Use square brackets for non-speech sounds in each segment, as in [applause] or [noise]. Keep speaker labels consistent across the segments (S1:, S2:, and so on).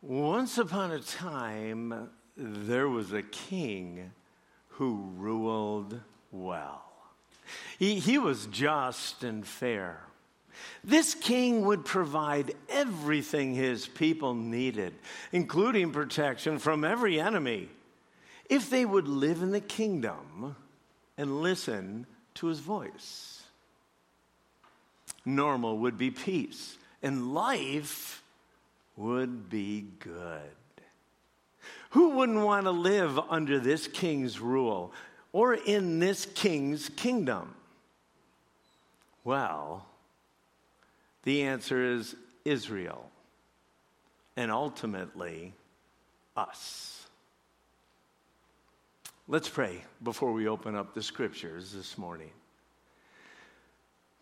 S1: Once upon a time, there was a king who ruled well. He, he was just and fair. This king would provide everything his people needed, including protection from every enemy, if they would live in the kingdom and listen to his voice. Normal would be peace, and life would be good. Who wouldn't want to live under this king's rule or in this king's kingdom? Well, the answer is Israel, and ultimately, us. Let's pray before we open up the scriptures this morning.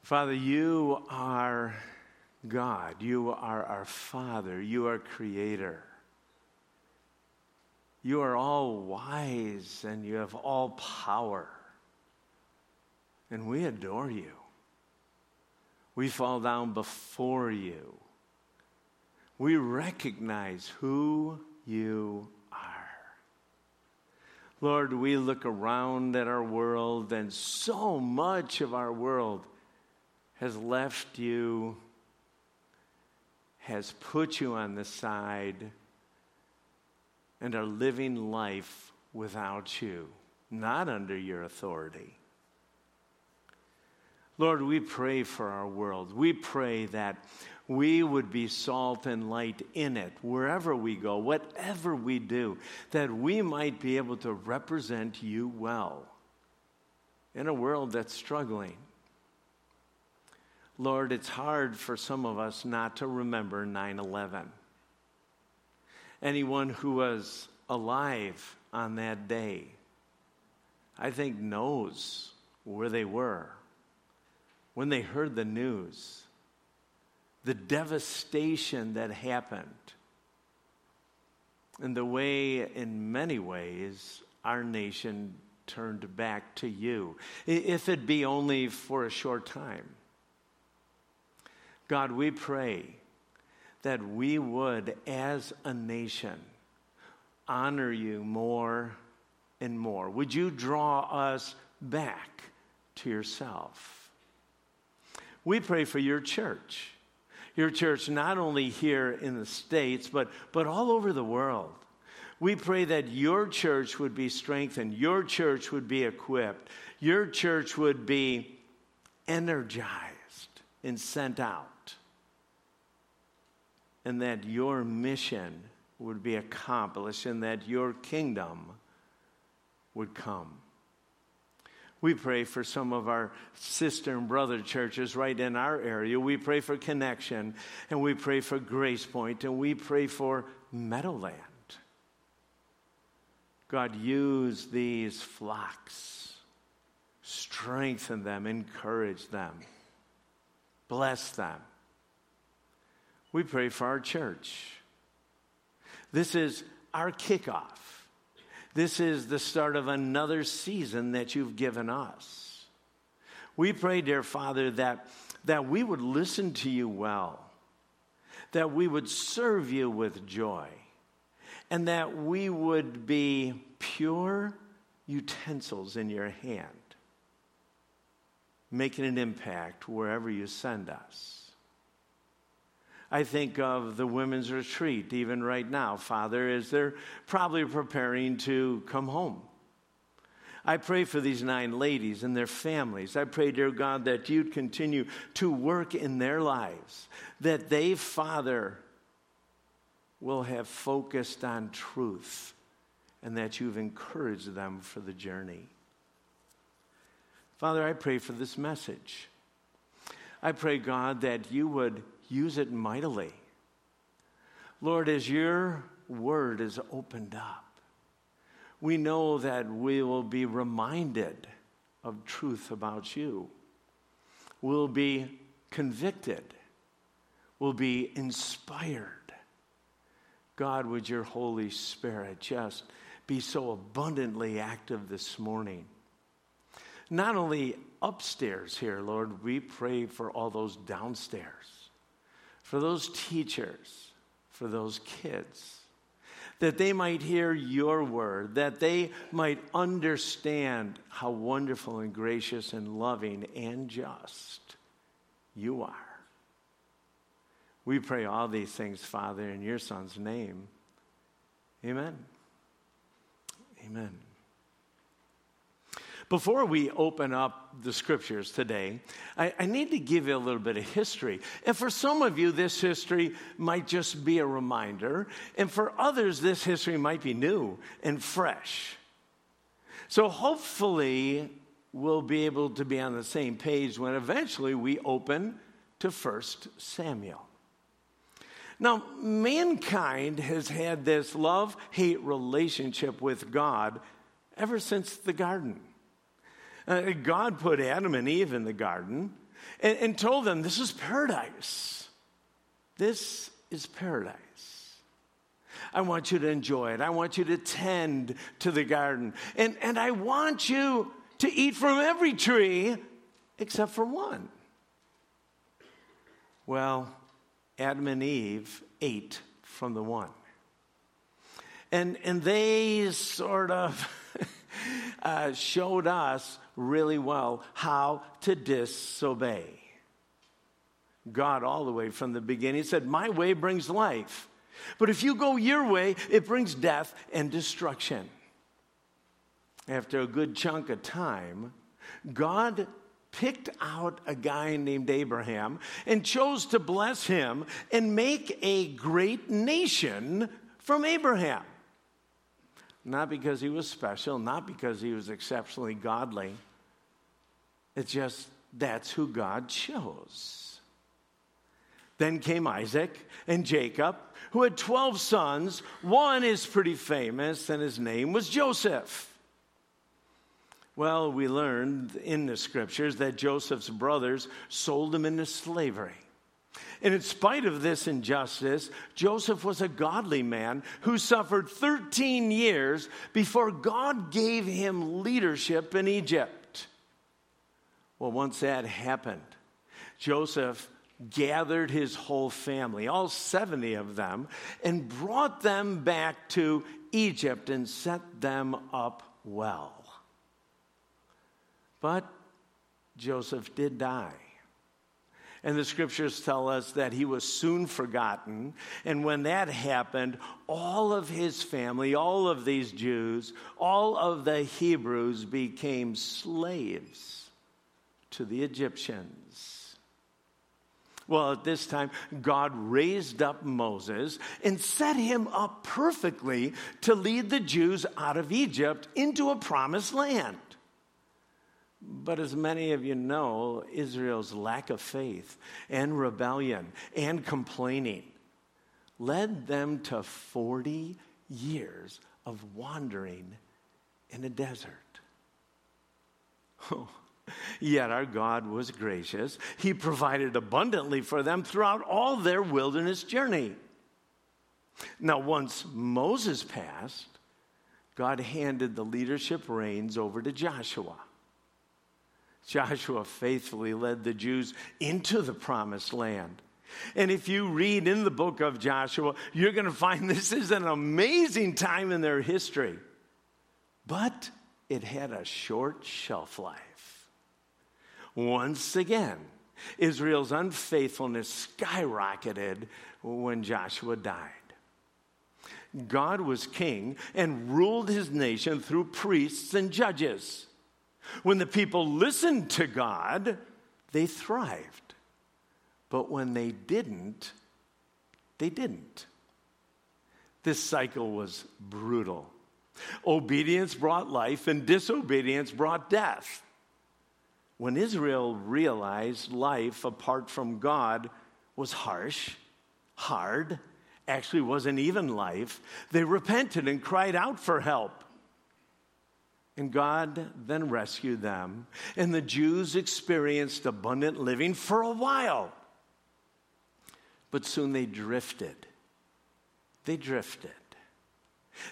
S1: Father, you are God. You are our Father. You are Creator. You are all wise and you have all power. And we adore you. We fall down before you. We recognize who you are. Lord, we look around at our world, and so much of our world has left you has put you on the side and are living life without you, not under your authority. Lord, we pray for our world. We pray that we would be salt and light in it, wherever we go, whatever we do, that we might be able to represent you well in a world that's struggling. Lord, it's hard for some of us not to remember 9 11. Anyone who was alive on that day, I think, knows where they were when they heard the news, the devastation that happened, and the way, in many ways, our nation turned back to you, if it be only for a short time. God, we pray that we would, as a nation, honor you more and more. Would you draw us back to yourself? We pray for your church. Your church, not only here in the States, but, but all over the world. We pray that your church would be strengthened, your church would be equipped, your church would be energized and sent out and that your mission would be accomplished and that your kingdom would come. We pray for some of our sister and brother churches right in our area. We pray for Connection and we pray for Grace Point and we pray for Meadowland. God, use these flocks, strengthen them, encourage them, bless them. We pray for our church. This is our kickoff. This is the start of another season that you've given us. We pray, dear Father, that, that we would listen to you well, that we would serve you with joy, and that we would be pure utensils in your hand, making an impact wherever you send us. I think of the women's retreat, even right now, Father, as they're probably preparing to come home. I pray for these nine ladies and their families. I pray, dear God, that you'd continue to work in their lives, that they, Father, will have focused on truth, and that you've encouraged them for the journey. Father, I pray for this message. I pray, God, that you would use it mightily. Lord, as your word is opened up, we know that we will be reminded of truth about you. We'll be convicted. We'll be inspired. God, would your Holy Spirit just be so abundantly active this morning? Not only upstairs here, Lord, we pray for all those downstairs for those teachers, for those kids, that they might hear your word, that they might understand how wonderful and gracious and loving and just you are. We pray all these things, Father, in your Son's name. Amen. Amen. Before we open up the scriptures today, I, I, need to give you a little bit of history. And for some of you, this history might just be a reminder. And for others, this history might be new and fresh. So hopefully, we'll be able to be on the same page when eventually we open to 1 Samuel. Now, mankind has had this love hate relationship with God ever since the garden. Uh, God put Adam and Eve in the garden and, and told them, This is paradise. This is paradise. I want you to enjoy it. I want you to tend to the garden. And, and I want you to eat from every tree except for one. Well, Adam and Eve ate from the one. And, and they sort of [laughs] uh, showed us really well how to disobey. God, all the way from the beginning, said, My way brings life. But if you go your way, it brings death and destruction. After a good chunk of time, God picked out a guy named Abraham and chose to bless him and make a great nation from Abraham. Not because he was special, not because he was exceptionally godly. It's just that's who God chose. Then came Isaac and Jacob, who had 12 sons. One is pretty famous, and his name was Joseph. Well, we learned in the scriptures that Joseph's brothers sold him into slavery. And in spite of this injustice, Joseph was a godly man who suffered 13 years before God gave him leadership in Egypt. Well, once that happened, Joseph gathered his whole family, all 70 of them, and brought them back to Egypt and set them up well. But Joseph did die. And the scriptures tell us that he was soon forgotten. And when that happened, all of his family, all of these Jews, all of the Hebrews became slaves to the Egyptians. Well, at this time, God raised up Moses and set him up perfectly to lead the Jews out of Egypt into a promised land. But as many of you know, Israel's lack of faith and rebellion and complaining led them to 40 years of wandering in a desert. Oh, [laughs] yet our God was gracious. He provided abundantly for them throughout all their wilderness journey. Now, once Moses passed, God handed the leadership reins over to Joshua. Joshua faithfully led the Jews into the promised land. And if you read in the book of Joshua, you're going to find [laughs] this is an amazing time in their history. But it had a short shelf life. Once again, Israel's unfaithfulness skyrocketed when Joshua died. God was king and ruled his nation through priests and judges. When the people listened to God, they thrived. But when they didn't, they didn't. This cycle was brutal. Obedience brought life, and disobedience brought death. When Israel realized life apart from God was harsh, hard, actually wasn't even life, they repented and cried out for help. And God then rescued them. And the Jews experienced abundant living for a while. But soon they drifted. They drifted.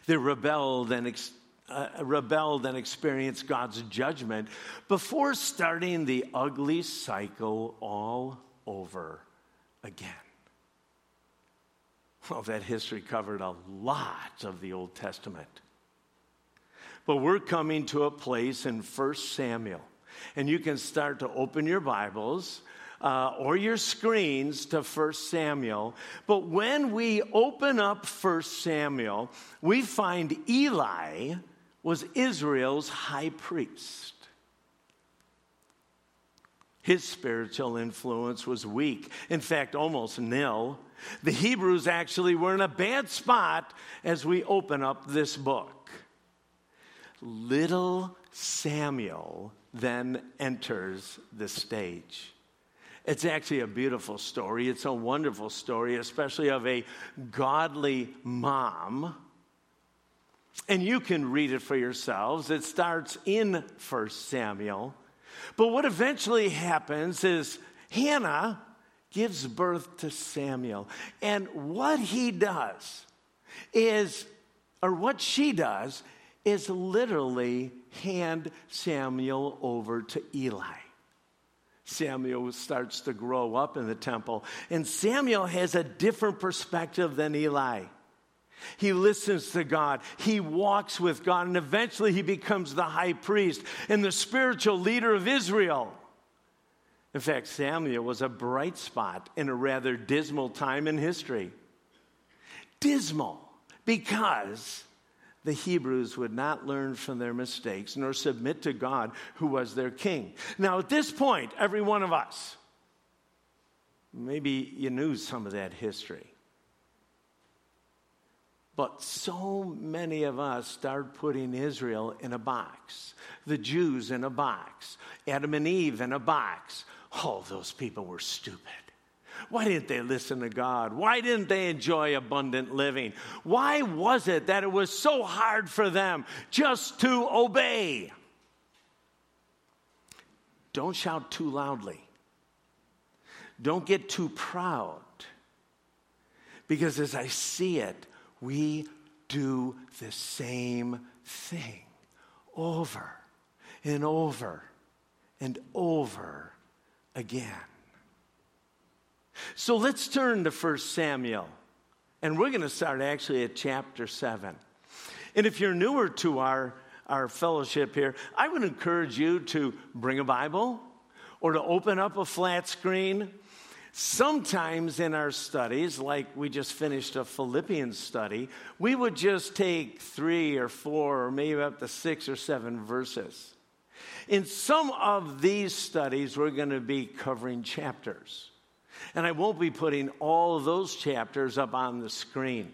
S1: They rebelled and, ex- uh, rebelled and experienced God's judgment before starting the ugly cycle all over again. Well, that history covered a lot of the Old Testament. But we're coming to a place in 1 Samuel, and you can start to open your Bibles uh, or your screens to 1 Samuel. But when we open up 1 Samuel, we find Eli was Israel's high priest. His spiritual influence was weak, in fact, almost nil. The Hebrews actually were in a bad spot as we open up this book. Little Samuel then enters the stage. It's actually a beautiful story. It's a wonderful story, especially of a godly mom. And you can read it for yourselves. It starts in 1 Samuel. But what eventually happens is Hannah gives birth to Samuel. And what he does is, or what she does, is literally hand Samuel over to Eli. Samuel starts to grow up in the temple. And Samuel has a different perspective than Eli. He listens to God. He walks with God. And eventually he becomes the high priest and the spiritual leader of Israel. In fact, Samuel was a bright spot in a rather dismal time in history. Dismal because the Hebrews would not learn from their mistakes nor submit to God, who was their king. Now, at this point, every one of us, maybe you knew some of that history. But so many of us start putting Israel in a box, the Jews in a box, Adam and Eve in a box. Oh, those people were stupid. Why didn't they listen to God? Why didn't they enjoy abundant living? Why was it that it was so hard for them just to obey? Don't shout too loudly. Don't get too proud. Because as I see it, we do the same thing over and over and over again. So let's turn to 1 Samuel. And we're going to start actually at chapter 7. And if you're newer to our, our fellowship here, I would encourage you to bring a Bible or to open up a flat screen. Sometimes in our studies, like we just finished a Philippians study, we would just take three or four or maybe up to six or seven verses. In some of these studies, we're going to be covering chapters. And I won't be putting all of those chapters up on the screen.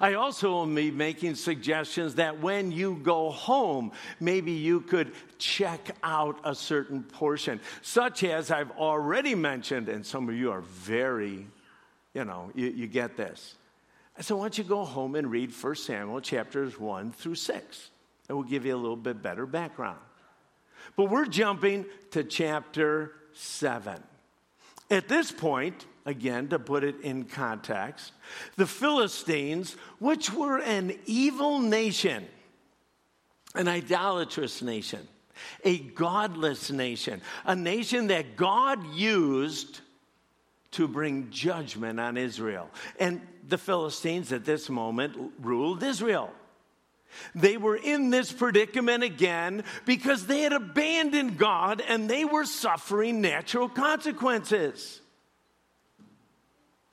S1: I also will be making suggestions that when you go home, maybe you could check out a certain portion, such as I've already mentioned, and some of you are very, you know, you, you get this. So why don't you go home and read 1 Samuel chapters 1 through 6? It will give you a little bit better background. But we're jumping to chapter 7. At this point, again, to put it in context, the Philistines, which were an evil nation, an idolatrous nation, a godless nation, a nation that God used to bring judgment on Israel. And the Philistines at this moment ruled Israel. They were in this predicament again because they had abandoned God and they were suffering natural consequences.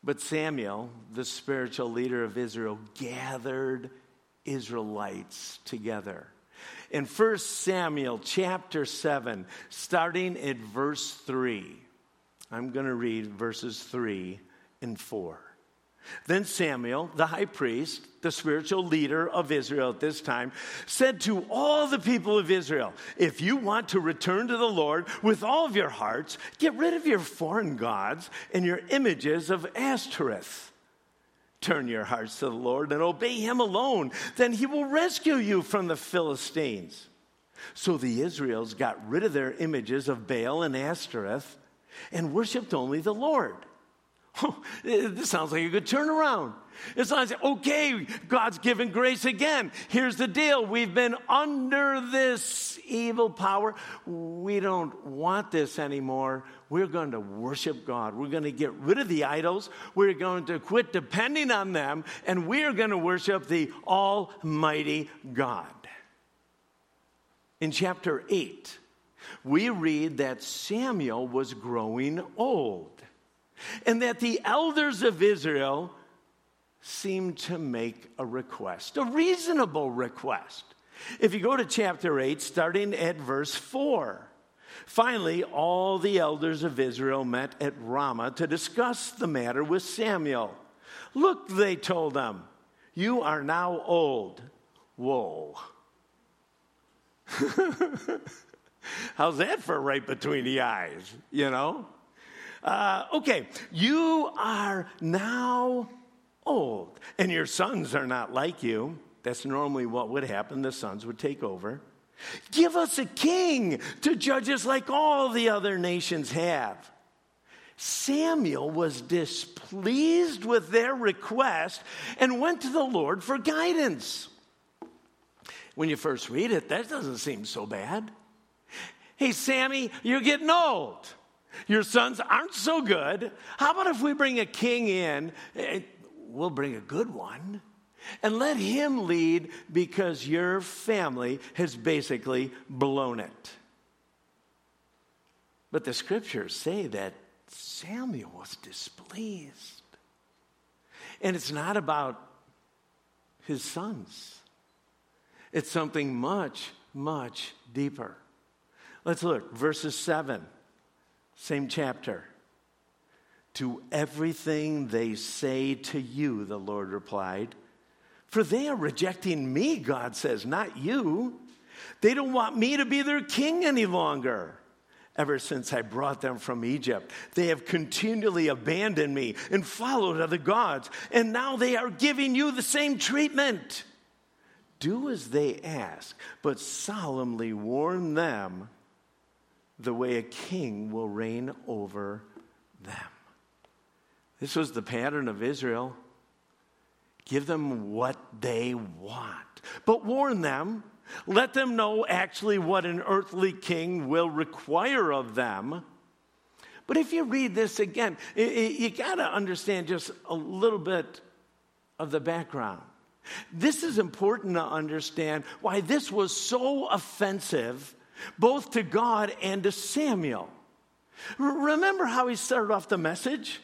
S1: But Samuel, the spiritual leader of Israel, gathered Israelites together. In 1 Samuel chapter 7, starting at verse 3, I'm going to read verses 3 and 4. Then Samuel, the high priest, the spiritual leader of Israel at this time, said to all the people of Israel, If you want to return to the Lord with all of your hearts, get rid of your foreign gods and your images of Ashtoreth. Turn your hearts to the Lord and obey him alone. Then he will rescue you from the Philistines. So the Israels got rid of their images of Baal and Ashtoreth and worshiped only the Lord. [laughs] this sounds like a good turnaround. It sounds like, okay, God's given grace again. Here's the deal we've been under this evil power. We don't want this anymore. We're going to worship God. We're going to get rid of the idols. We're going to quit depending on them, and we're going to worship the Almighty God. In chapter 8, we read that Samuel was growing old and that the elders of Israel seemed to make a request, a reasonable request. If you go to chapter 8, starting at verse 4, finally, all the elders of Israel met at Ramah to discuss the matter with Samuel. Look, they told them, you are now old. Whoa. [laughs] How's that for right between the eyes? You know? Uh, okay, you are now old, and your sons are not like you. That's normally what would happen. The sons would take over. Give us a king to judge us like all the other nations have. Samuel was displeased with their request and went to the Lord for guidance. When you first read it, that doesn't seem so bad. Hey, Sammy, you're getting old. Your sons aren't so good. How about if we bring a king in? Eh, we'll bring a good one. And let him lead because your family has basically blown it. But the scriptures say that Samuel was displeased. And it's not about his sons, it's something much, much deeper. Let's look, verses 7 same chapter. To everything they say to you, the Lord replied. For they are rejecting me, God says, not you. They don't want me to be their king any longer. Ever since I brought them from Egypt, they have continually abandoned me and followed other gods, and now they are giving you the same treatment. Do as they ask, but solemnly warn them the way a king will reign over them. This was the pattern of Israel. Give them what they want, but warn them. Let them know actually what an earthly king will require of them. But if you read this again, you got to understand just a little bit of the background. This is important to understand why this was so offensive both to God and to Samuel. Remember how he started off the message?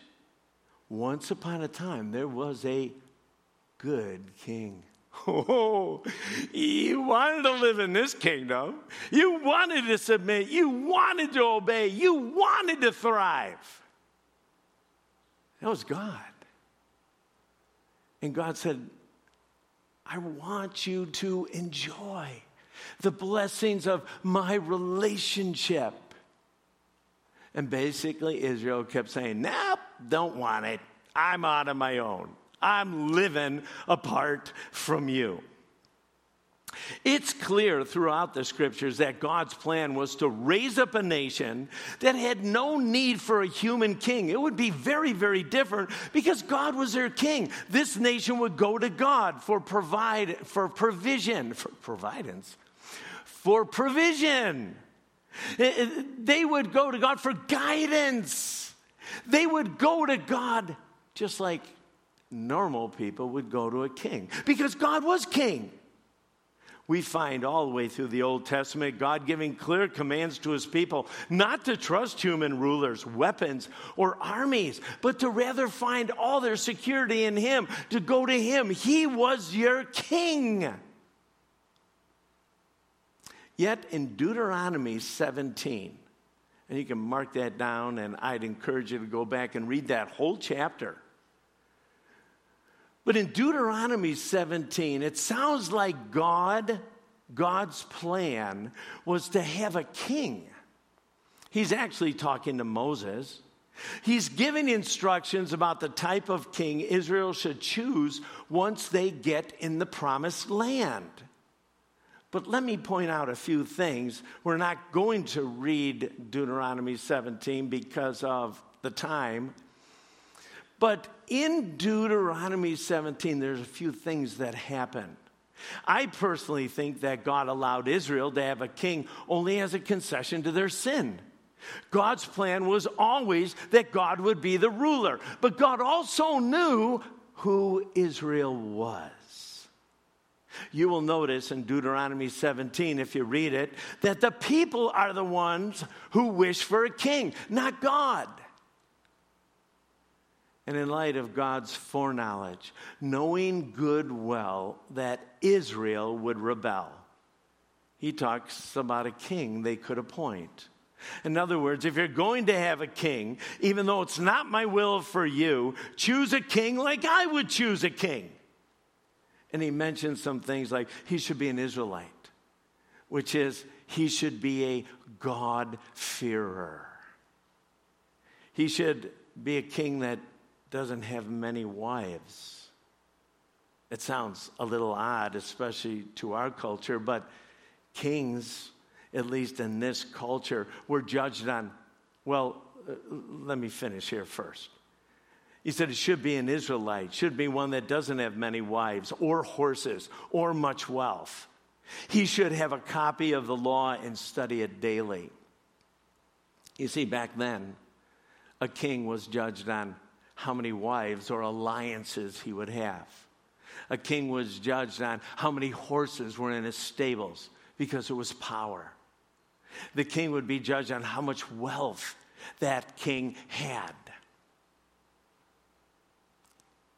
S1: Once upon a time, there was a good king. [laughs] Oh, you wanted to live in this kingdom. You wanted to submit. You wanted to obey. You wanted to thrive. That was God. And God said, I want you to enjoy the blessings of my relationship. And basically, Israel kept saying, Nope, don't want it. I'm out of my own. I'm living apart from you. It's clear throughout the scriptures that God's plan was to raise up a nation that had no need for a human king. It would be very, very different because God was their king. This nation would go to God for provide for provision, for providence for provision. Eh, eh, they would go to God for guidance. They would go to God just like normal people would go to a king because God was king. We find all the way through the Old Testament God giving clear commands to his people not to trust human rulers, weapons, or armies, but to rather find all their security in him, to go to him. He was your king. Yet in Deuteronomy 17, and you can mark that down, and I'd encourage you to go back and read that whole chapter. But in Deuteronomy 17, it sounds like God, God's plan was to have a king. He's actually talking to Moses. He's giving instructions about the type of king Israel should choose once they get in the promised land. But let me point out a few things. We're not going to read Deuteronomy 17 because of the time. But in Deuteronomy 17, there's a few things that happen. I personally think that God allowed Israel to have a king only as a concession to their sin. God's plan was always that God would be the ruler, but God also knew who Israel was. You will notice in Deuteronomy 17, if you read it, that the people are the ones who wish for a king, not God. And in light of God's foreknowledge, knowing good well that Israel would rebel, he talks about a king they could appoint. In other words, if you're going to have a king, even though it's not my will for you, choose a king like I would choose a king. And he mentions some things like he should be an Israelite, which is he should be a God-fearer. He should be a king that doesn't have many wives. It sounds a little odd, especially to our culture, but kings at least in this culture, we're judged on, well, uh, let me finish here first. He said it should be an Israelite, should be one that doesn't have many wives or horses or much wealth. He should have a copy of the law and study it daily. You see, back then, a king was judged on how many wives or alliances he would have. A king was judged on how many horses were in his stables because it was power. The king would be judged on how much wealth that king had.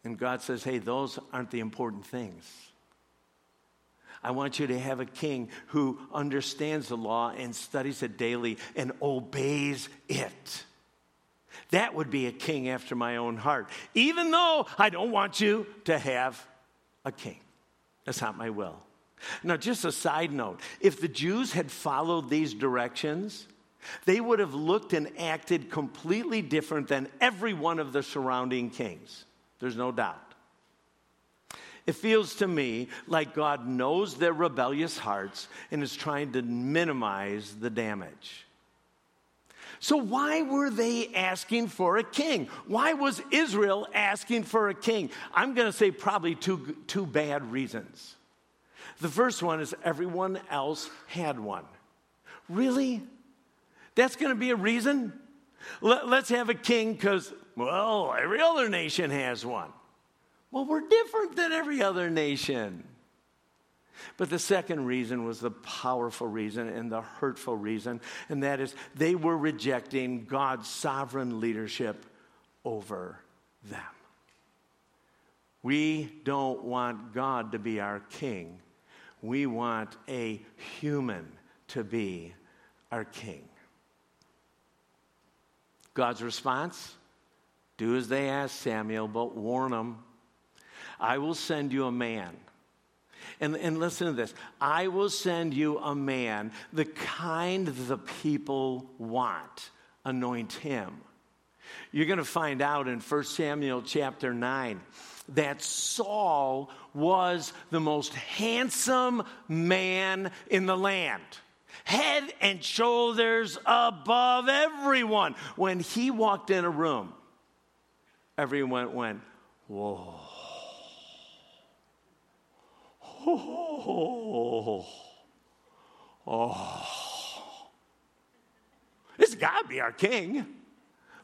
S1: And God says, hey, those aren't the important things. I want you to have a king who understands the law and studies it daily and obeys it. That would be a king after my own heart, even though I don't want you to have a king. That's not my will. Now, just a side note if the Jews had followed these directions, they would have looked and acted completely different than every one of the surrounding kings. There's no doubt. It feels to me like God knows their rebellious hearts and is trying to minimize the damage. So, why were they asking for a king? Why was Israel asking for a king? I'm going to say probably two, two bad reasons. The first one is everyone else had one. Really? That's going to be a reason? Let, us have a king because, well, every other nation has one. Well, we're different than every other nation. But the second reason was the powerful reason and the hurtful reason, and that is they were rejecting God's sovereign leadership over them. We don't want God to be our king. We want a human to be our king. God's response do as they ask Samuel, but warn them. I will send you a man. And, and listen to this I will send you a man, the kind the people want. Anoint him. You're going to find out in 1 Samuel chapter 9 that Saul was the most handsome man in the land. Head and shoulders above everyone. When he walked in a room, everyone went, Whoa. Oh. Oh. This got to be our king.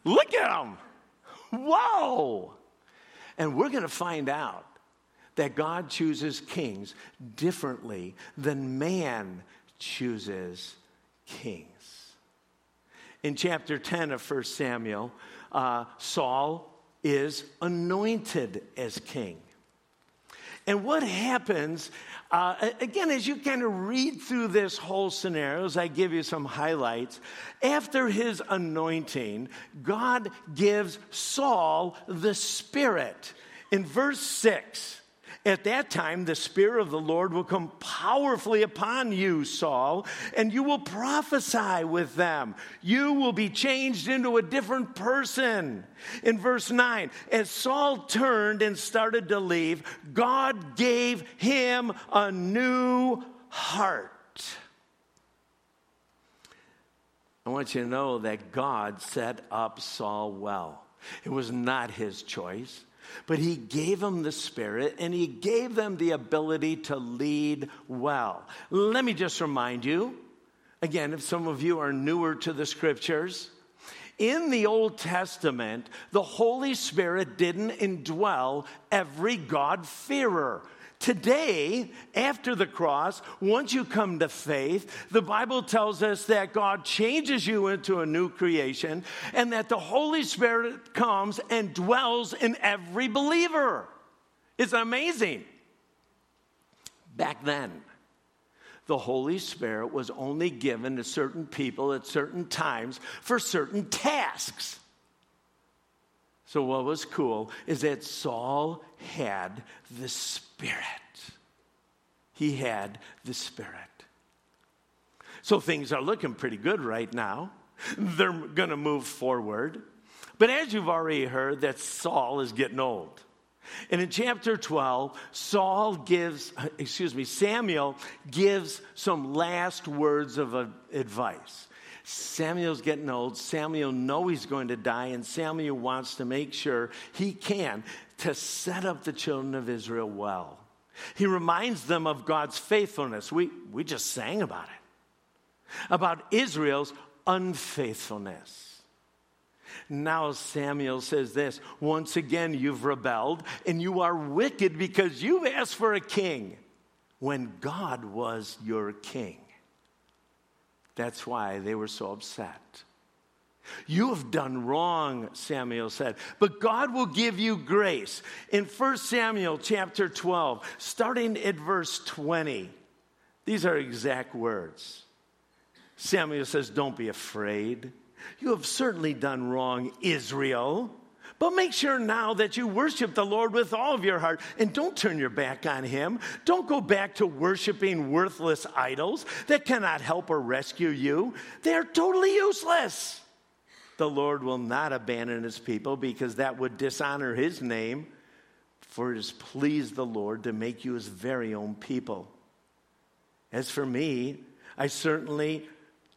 S1: Look at him. Whoa. And we're going to find out that God chooses kings differently than man chooses kings. In chapter 10 of 1 Samuel, uh, Saul is anointed as king. And what happens, uh, again, as you kind of read through this whole scenario, as I give you some highlights, after his anointing, God gives Saul the Spirit. In verse 6, at that time, the Spirit of the Lord will come powerfully upon you, Saul, and you will prophesy with them. You will be changed into a different person. In verse 9, as Saul turned and started to leave, God gave him a new heart. I want you to know that God set up Saul well. It was not his choice, but he gave them the Spirit and he gave them the ability to lead well. Let me just remind you again, if some of you are newer to the scriptures, in the Old Testament, the Holy Spirit didn't indwell every God-fearer. Today, after the cross, once you come to faith, the Bible tells us that God changes you into a new creation and that the Holy Spirit comes and dwells in every believer. It's amazing. Back then, the Holy Spirit was only given to certain people at certain times for certain tasks. So, what was cool is that Saul had the Spirit. He had the Spirit. So, things are looking pretty good right now. They're going to move forward. But as you've already heard, that Saul is getting old. And in chapter 12, Saul gives, uh, excuse me, Samuel gives some last words of advice. Samuel's getting old. Samuel knows he's going to die, and Samuel wants to make sure he can to set up the children of Israel well. He reminds them of God's faithfulness. We, we just sang about it, about Israel's unfaithfulness. Now Samuel says this Once again, you've rebelled, and you are wicked because you've asked for a king when God was your king. That's why they were so upset. You have done wrong, Samuel said, but God will give you grace. In 1 Samuel chapter 12, starting at verse 20, these are exact words. Samuel says, Don't be afraid. You have certainly done wrong, Israel. But make sure now that you worship the Lord with all of your heart and don't turn your back on Him. Don't go back to worshiping worthless idols that cannot help or rescue you. They're totally useless. The Lord will not abandon His people because that would dishonor His name, for it has pleased the Lord to make you His very own people. As for me, I certainly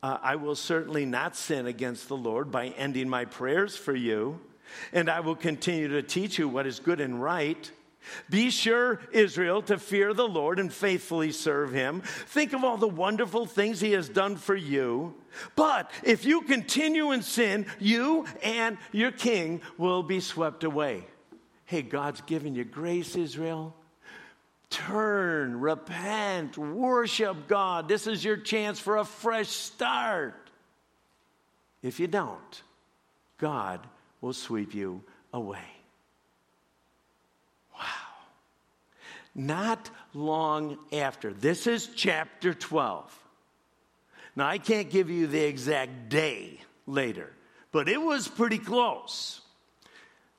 S1: uh, I will certainly not sin against the Lord by ending my prayers for you, and I will continue to teach you what is good and right. Be sure, Israel, to fear the Lord and faithfully serve him. Think of all the wonderful things he has done for you. But if you continue in sin, you and your king will be swept away. Hey, God's given you grace, Israel. Turn, repent, worship God. This is your chance for a fresh start. If you don't, God will sweep you away. Wow. Not long after, this is chapter 12. Now, I can't give you the exact day later, but it was pretty close.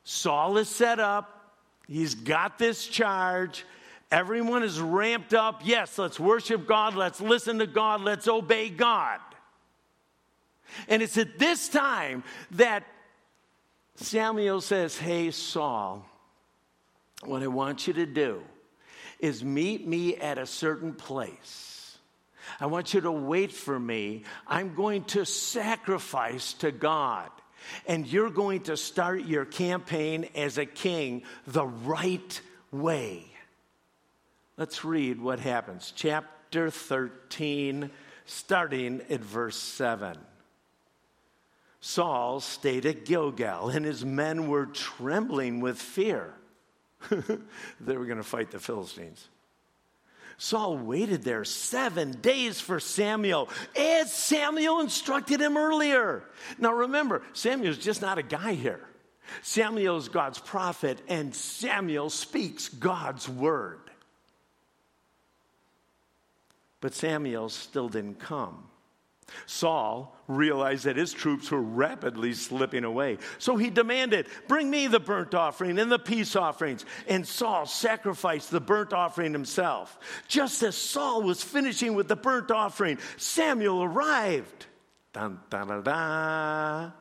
S1: Saul is set up, he's got this charge. Everyone is ramped up. Yes, let's worship God. Let's listen to God. Let's obey God. And it's at this time that Samuel says, Hey, Saul, what I want you to do is meet me at a certain place. I want you to wait for me. I'm going to sacrifice to God. And you're going to start your campaign as a king the right way. Let's read what happens. Chapter 13, starting at verse 7. Saul stayed at Gilgal, and his men were trembling with fear. [laughs] they were going to fight the Philistines. Saul waited there seven days for Samuel, as Samuel instructed him earlier. Now remember, Samuel's just not a guy here. Samuel's God's prophet, and Samuel speaks God's word. But Samuel still didn't come. Saul realized that his troops were rapidly slipping away. So he demanded, Bring me the burnt offering and the peace offerings. And Saul sacrificed the burnt offering himself. Just as Saul was finishing with the burnt offering, Samuel arrived. Dun, dun, dun, dun.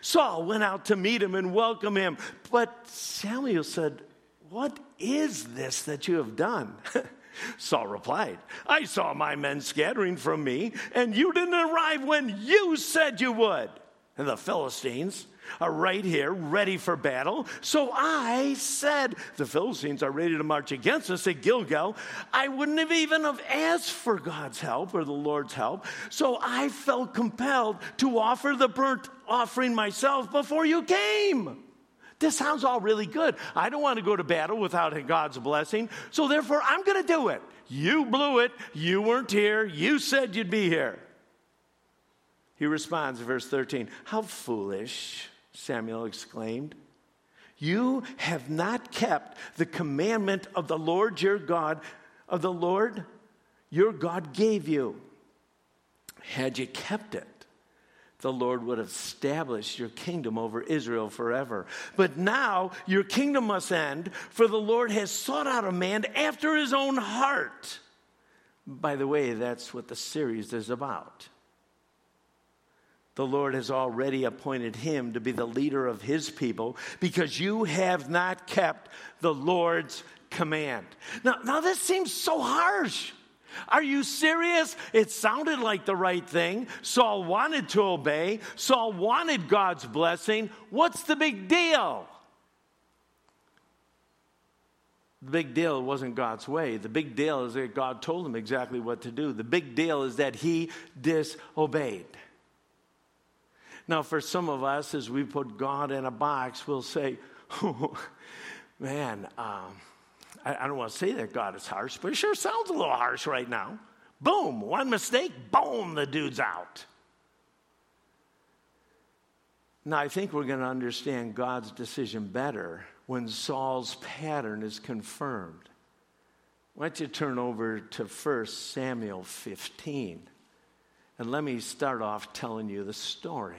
S1: Saul went out to meet him and welcome him. But Samuel said, What is this that you have done? [laughs] Saul replied, I saw my men scattering from me, and you didn't arrive when you said you would. And the Philistines are right here, ready for battle. So I said, The Philistines are ready to march against us at Gilgal. I wouldn't have even have asked for God's help or the Lord's help. So I felt compelled to offer the burnt offering myself before you came. This sounds all really good. I don't want to go to battle without God's blessing. So therefore, I'm going to do it. You blew it. You weren't here. You said you'd be here. He responds, verse 13, How foolish Samuel exclaimed. You have not kept the commandment of the Lord your God, of the Lord your God gave you. Had you kept it, the Lord would have established your kingdom over Israel forever. But now your kingdom must end, for the Lord has sought out a man after his own heart. By the way, that's what the series is about the Lord has already appointed him to be the leader of his people because you have not kept the Lord's command. Now, now this seems so harsh. Are you serious? It sounded like the right thing. Saul wanted to obey, Saul wanted God's blessing. What's the big deal? The big deal wasn't God's way. The big deal is that God told him exactly what to do. The big deal is that he disobeyed. Now, for some of us, as we put God in a box, we'll say, [laughs] oh, man, um, I, don't want to say that God is harsh, but it sure sounds a little harsh right now. Boom, one mistake, boom, the dude's out. Now, I think we're going to understand God's decision better when Saul's pattern is confirmed. Why don't you turn over to 1 Samuel 15? And let me start off telling you the story.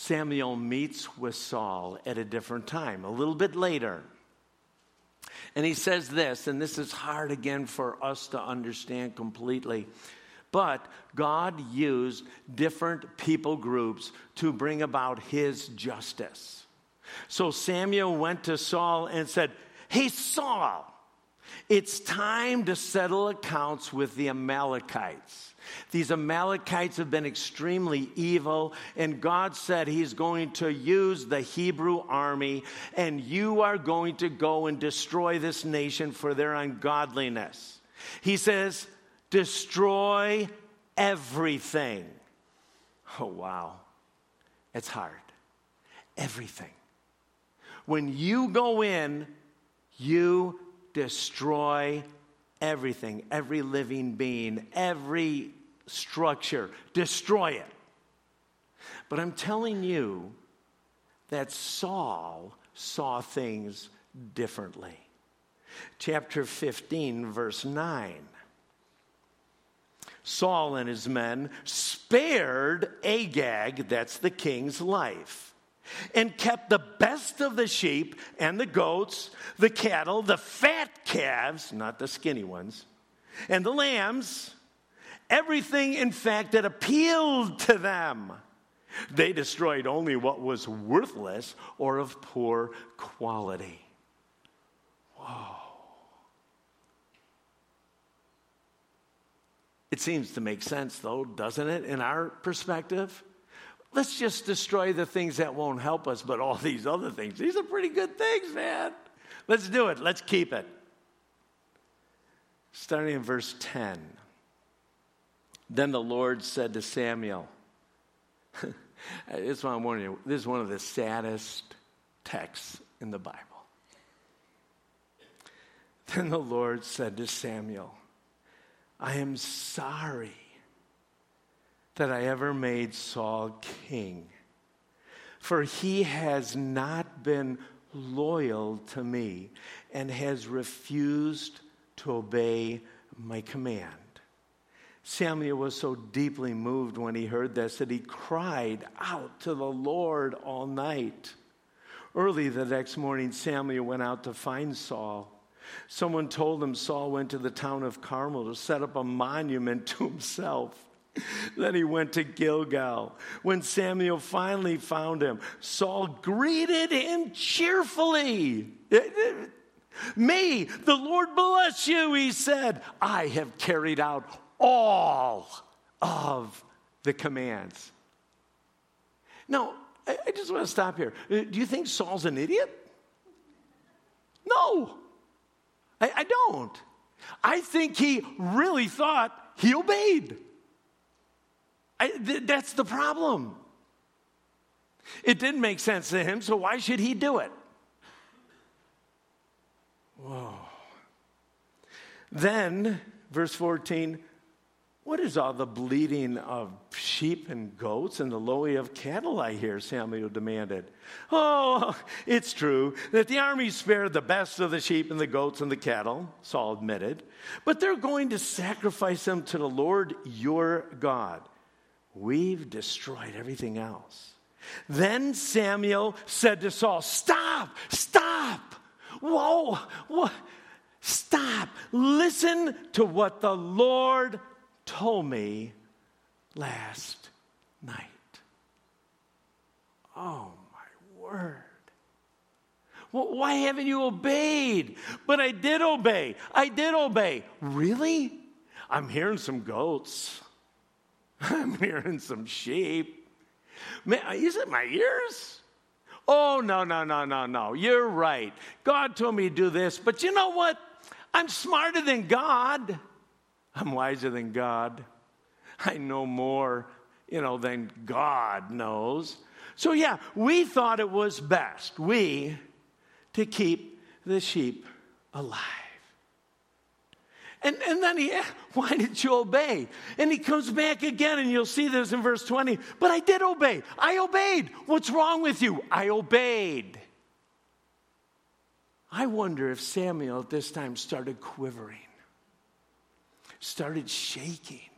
S1: Samuel meets with Saul at a different time, a little bit later. And he says this, and this is hard again for us to understand completely. But God used different people groups to bring about his justice. So Samuel went to Saul and said, Hey, Saul, it's time to settle accounts with the Amalekites. These Amalekites have been extremely evil, and God said He's going to use the Hebrew army, and you are going to go and destroy this nation for their ungodliness. He says, destroy everything. Oh, wow. It's hard. Everything. When you go in, you destroy everything, every living being, every structure, destroy it. But I'm telling you that Saul saw things differently. Chapter 15, verse 9. Saul and his men spared Agag, that's the king's life, and kept the best of the sheep and the goats, the cattle, the fat calves, not the skinny ones, and the lambs everything, in fact, that appealed to them. They destroyed only what was worthless or of poor quality. Whoa. It seems to make sense, though, doesn't it, in our perspective? Let's just destroy the things that won't help us, but all these other things, these are pretty good things, man. Let's do it. Let's keep it. Starting in verse 10. Then the Lord said to Samuel, [laughs] this, is one you, this is one of the saddest texts in the Bible. [laughs] Then the Lord said to Samuel, I am sorry that I ever made Saul king, for he has not been loyal to me and has refused to obey my command. Samuel was so deeply moved when he heard this that he cried out to the Lord all night. Early the next morning, Samuel went out to find Saul. Someone told him Saul went to the town of Carmel to set up a monument to himself. then he went to Gilgal. When Samuel finally found him, Saul greeted him cheerfully. Me, the Lord bless you, he said. I have carried out all of the commands. Now, I, just want to stop here. Uh, do you think Saul's an idiot? No, I, I don't. I think he really thought he obeyed. I, th- that's the problem. It didn't make sense to him, so why should he do it? Whoa. Then, verse 14, what is all the bleating of sheep and goats and the lowing of cattle I hear? Samuel demanded. Oh, it's true that the army spared the best of the sheep and the goats and the cattle, Saul admitted, but they're going to sacrifice them to the Lord your God. We've destroyed everything else. Then Samuel said to Saul, Stop, stop. Whoa, what? Stop. Listen to what the Lord told me last night. Oh, my word. Well, why haven't you obeyed? But I did obey. I did obey. Really? I'm hearing some goats. [laughs] I'm hearing some sheep. Man, is it my ears? Oh, no, no, no, no, no. You're right. God told me to do this, but you know what? I'm smarter than God. I'm wiser than God. I know more, you know, than God knows. So, yeah, we thought it was best, we, to keep the sheep alive. And, and then he, asked, why did you obey? And he comes back again, and you'll see this in verse 20. But I did obey. I obeyed. What's wrong with you? I obeyed. I wonder if Samuel at this time started quivering started shaking,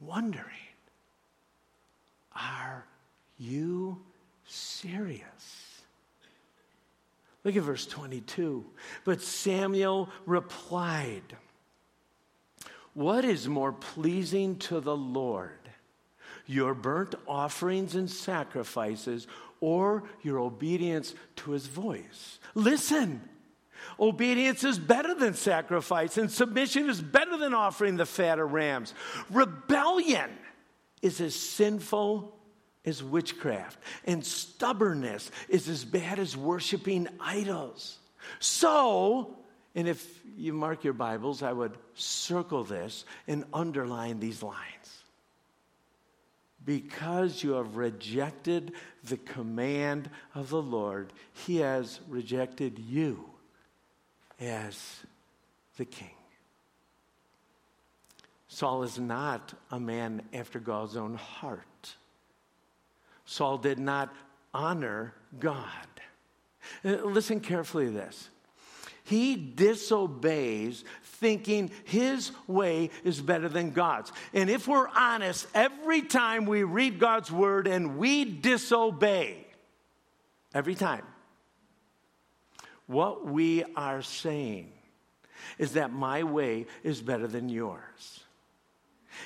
S1: wondering, Are you serious? Look at verse 22. But Samuel replied, What is more pleasing to the Lord? Your burnt offerings and sacrifices, or your obedience to his voice? Listen. Obedience is better than sacrifice, and submission is better than offering the fat of rams. Rebellion is as sinful as witchcraft, and stubbornness is as bad as worshiping idols. So, and if you mark your Bibles, I would circle this and underline these lines. Because you have rejected the command of the Lord, He has rejected you as the king. Saul is not a man after God's own heart. Saul did not honor God. Uh, listen carefully to this. He disobeys thinking his way is better than God's. And if we're honest, every time we read God's word and we disobey, every time, what we are saying is that my way is better than yours.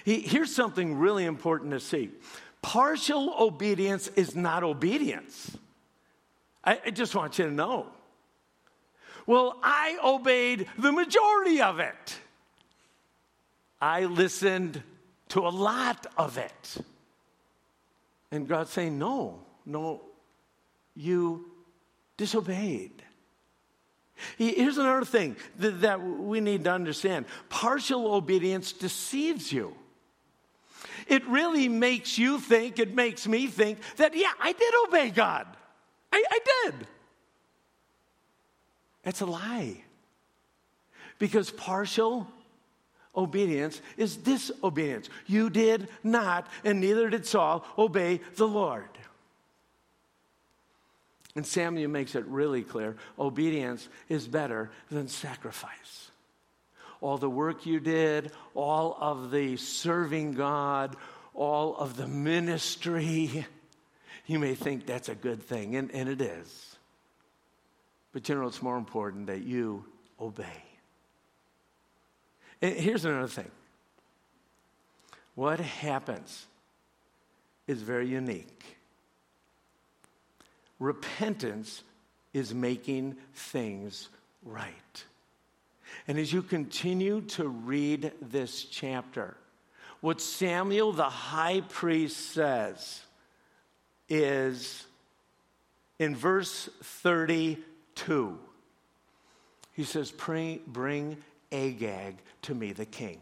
S1: Here's something really important to see partial obedience is not obedience. I, just want you to know. Well, I obeyed the majority of it. I listened to a lot of it. And God's saying, no, no, you disobeyed. Here's another thing that, we need to understand partial obedience deceives you. It really makes you think, it makes me think that, yeah, I did obey God. I, I did. That's a lie. Because partial obedience is disobedience. You did not, and neither did Saul, obey the Lord. And Samuel makes it really clear obedience is better than sacrifice. All the work you did, all of the serving God, all of the ministry, you may think that's a good thing, and, and it is. But know, it's more important that you obey. And here's another thing what happens is very unique Repentance is making things right. And as you continue to read this chapter, what Samuel the high priest says is in verse 32. He says, Bring Agag to me, the king.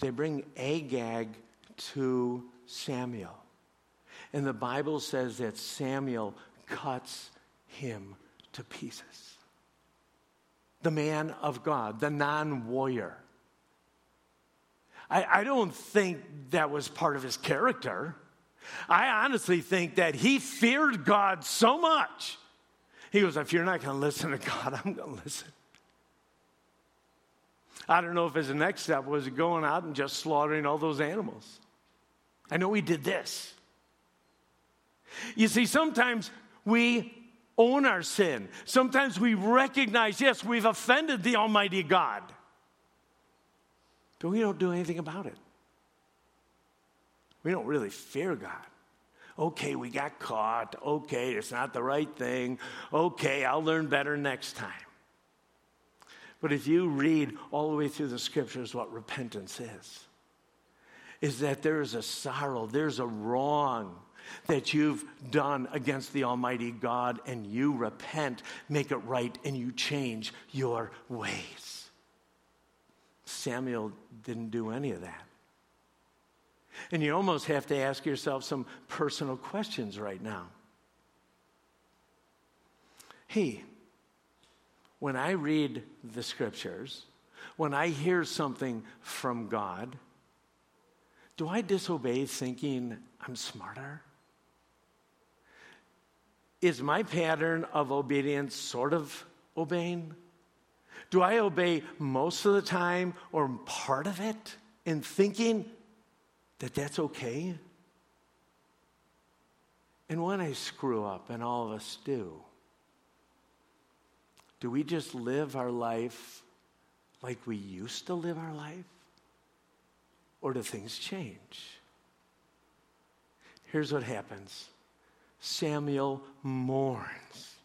S1: They bring Agag to Samuel. And the Bible says that Samuel cuts him to pieces. The man of God, the non warrior. I, I, don't think that was part of his character. I honestly think that he feared God so much. He goes, If you're not going to listen to God, [laughs] I'm going to listen. I don't know if his next step was going out and just slaughtering all those animals. I know he did this. You see, sometimes we own our sin. Sometimes we recognize, yes, we've offended the Almighty God. But we don't do anything about it. We don't really fear God. Okay, we got caught. Okay, it's not the right thing. Okay, I'll learn better next time. But if you read all the way through the scriptures what repentance is, is that there is a sorrow, there's a wrong that you've done against the Almighty God, and you repent, make it right, and you change your ways. Samuel didn't do any of that. And you almost have to ask yourself some personal questions right now. Hey, when I read the scriptures, when I hear something from God, do I disobey thinking I'm smarter? Is my pattern of obedience sort of obeying? Do I obey most of the time or part of it in thinking that that's okay? And when I screw up, and all of us do, do we just live our life like we used to live our life? Or do things change? Here's what happens Samuel mourns.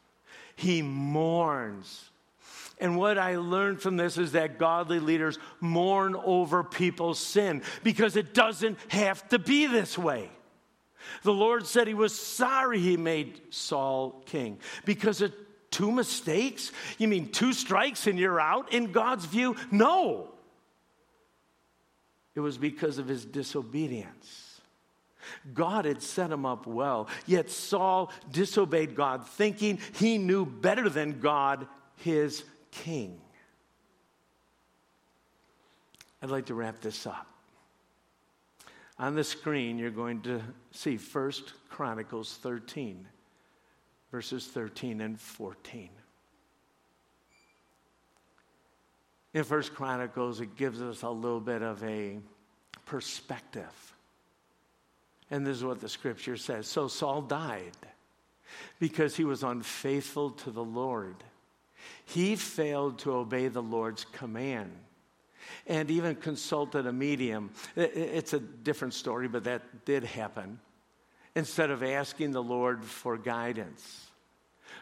S1: He mourns. And what I learned from this is that godly leaders mourn over people's sin because it doesn't have to be this way. The Lord said he was sorry he made Saul king because of two mistakes? You mean two strikes and you're out in God's view? No. It was because of his disobedience. God had set him up well, yet Saul disobeyed God, thinking he knew better than God, his king. I'd like to wrap this up. On the screen, you're going to see First Chronicles 13, verses 13 and 14. In First Chronicles, it gives us a little bit of a perspective and this is what the scripture says. So Saul died because he was unfaithful to the Lord. He failed to obey the Lord's command and even consulted a medium. It's a different story, but that did happen. Instead of asking the Lord for guidance.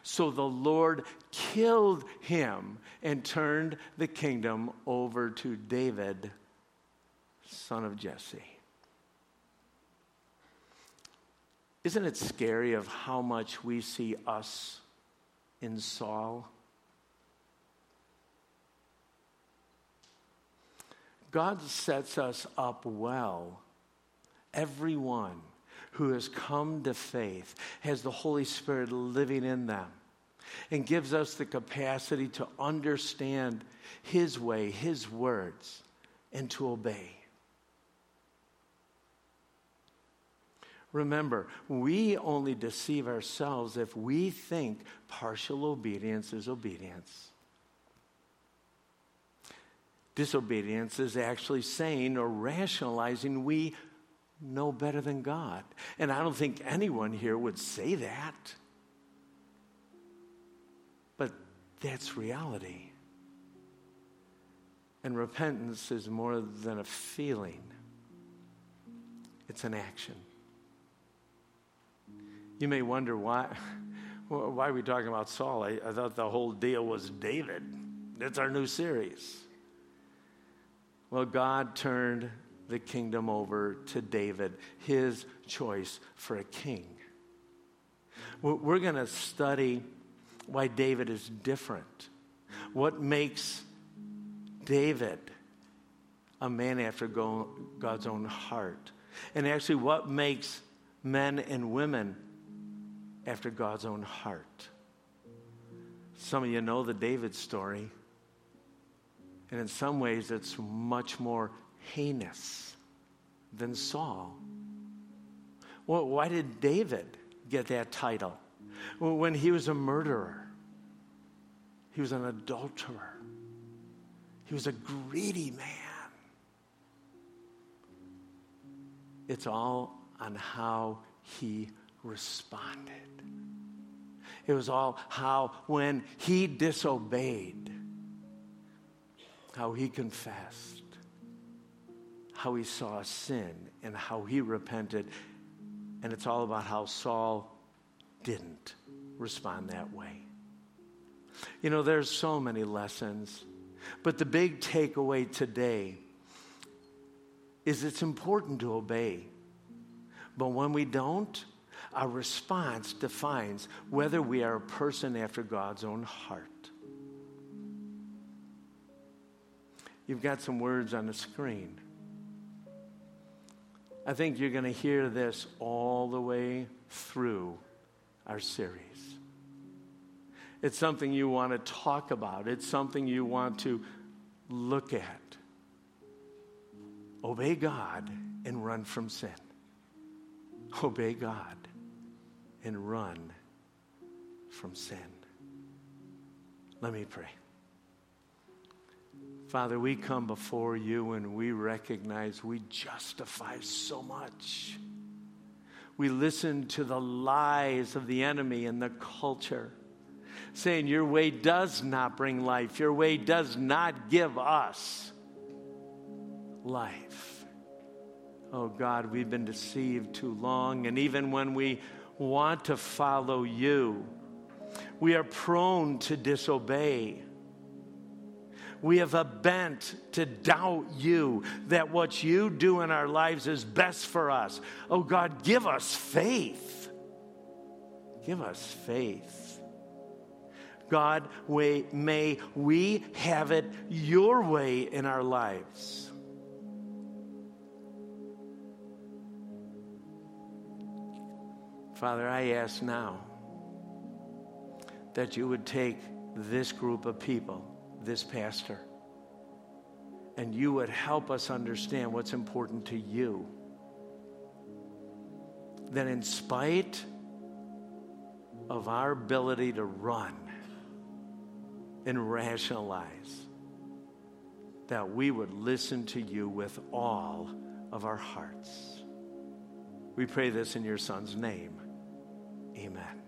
S1: So the Lord killed him and turned the kingdom over to David, son of Jesse. Isn't it scary of how much we see us in Saul? God sets us up well. Everyone who has come to faith has the Holy Spirit living in them and gives us the capacity to understand His way, His words, and to obey. Remember, we only deceive ourselves if we think partial obedience is obedience. Disobedience is actually saying or rationalizing we know better than God. And I don't think anyone here would say that. But that's reality. And repentance is more than a feeling, it's an action. You may wonder why, [laughs] why are we talking about Saul? I, I thought the whole deal was David. That's our new series. Well, God turned the kingdom over to David, his choice for a king. We're going to study why David is different. What makes David a man after God's own heart? And actually, what makes men and women after God's own heart? Some of you know the David story. And in some ways, it's much more heinous than Saul. Well, why did David get that title? When he was a murderer, he was an adulterer, he was a greedy man. It's all on how he responded. It was all how, when he disobeyed, how he confessed, how he saw sin, and how he repented. And it's all about how Saul didn't respond that way. You know, there's so many lessons, but the big takeaway today is it's important to obey. But when we don't, our response defines whether we are a person after God's own heart. You've got some words on the screen. I think you're going to hear this all the way through our series. It's something you want to talk about, it's something you want to look at. Obey God and run from sin. Obey God and run from sin. Let me pray. Father, we come before you and we recognize we justify so much. We listen to the lies of the enemy and the culture, saying, Your way does not bring life, your way does not give us life. Oh God, we've been deceived too long, and even when we want to follow you. We are prone to disobey. We have a bent to doubt you that what you do in our lives is best for us. Oh God, give us faith. Give us faith. God, may we have it your way in our lives. Father, I ask now that you would take this group of people, this pastor, and you would help us understand what's important to you. That in spite of our ability to run and rationalize, that we would listen to you with all of our hearts. We pray this in your Son's name. Amen.